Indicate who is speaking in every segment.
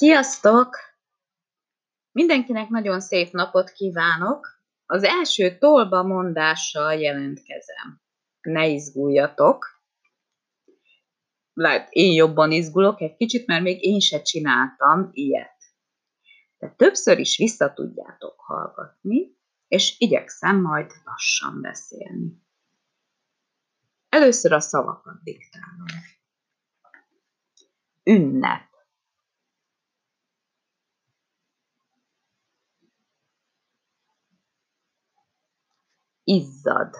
Speaker 1: Sziasztok! Mindenkinek nagyon szép napot kívánok. Az első tolba mondással jelentkezem. Ne izguljatok. Lehet, én jobban izgulok egy kicsit, mert még én se csináltam ilyet. De többször is vissza tudjátok hallgatni, és igyekszem majd lassan beszélni. Először a szavakat diktálom. Ünnep. Izzad.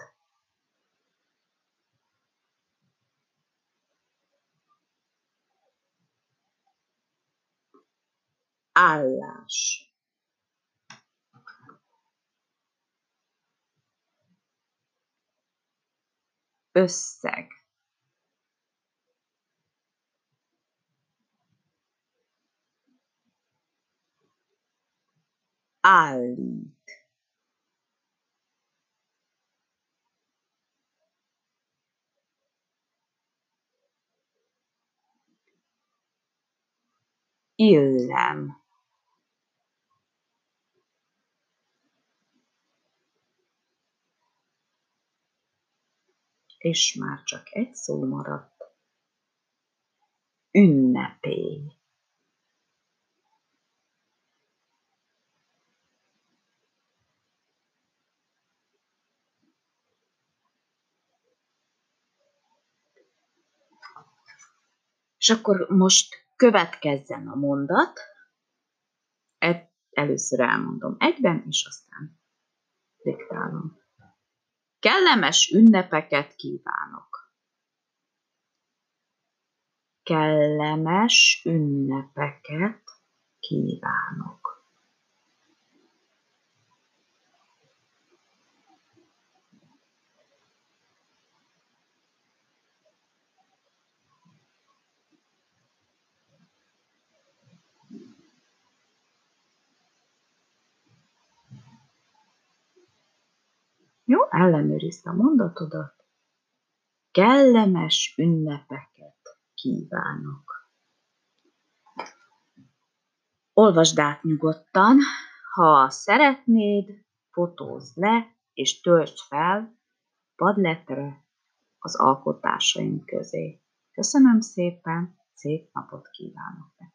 Speaker 1: Állás. Összeg. Állít. Illem és már csak egy szó maradt. Ünnepély. És akkor most következzen a mondat. Először elmondom egyben, és aztán diktálom. Kellemes ünnepeket kívánok. Kellemes ünnepeket kívánok. Jó, ellenőrizd a mondatodat. Kellemes ünnepeket kívánok. Olvasd át nyugodtan, ha szeretnéd, fotózd le és töltsd fel padletre az alkotásaink közé. Köszönöm szépen, szép napot kívánok nektek!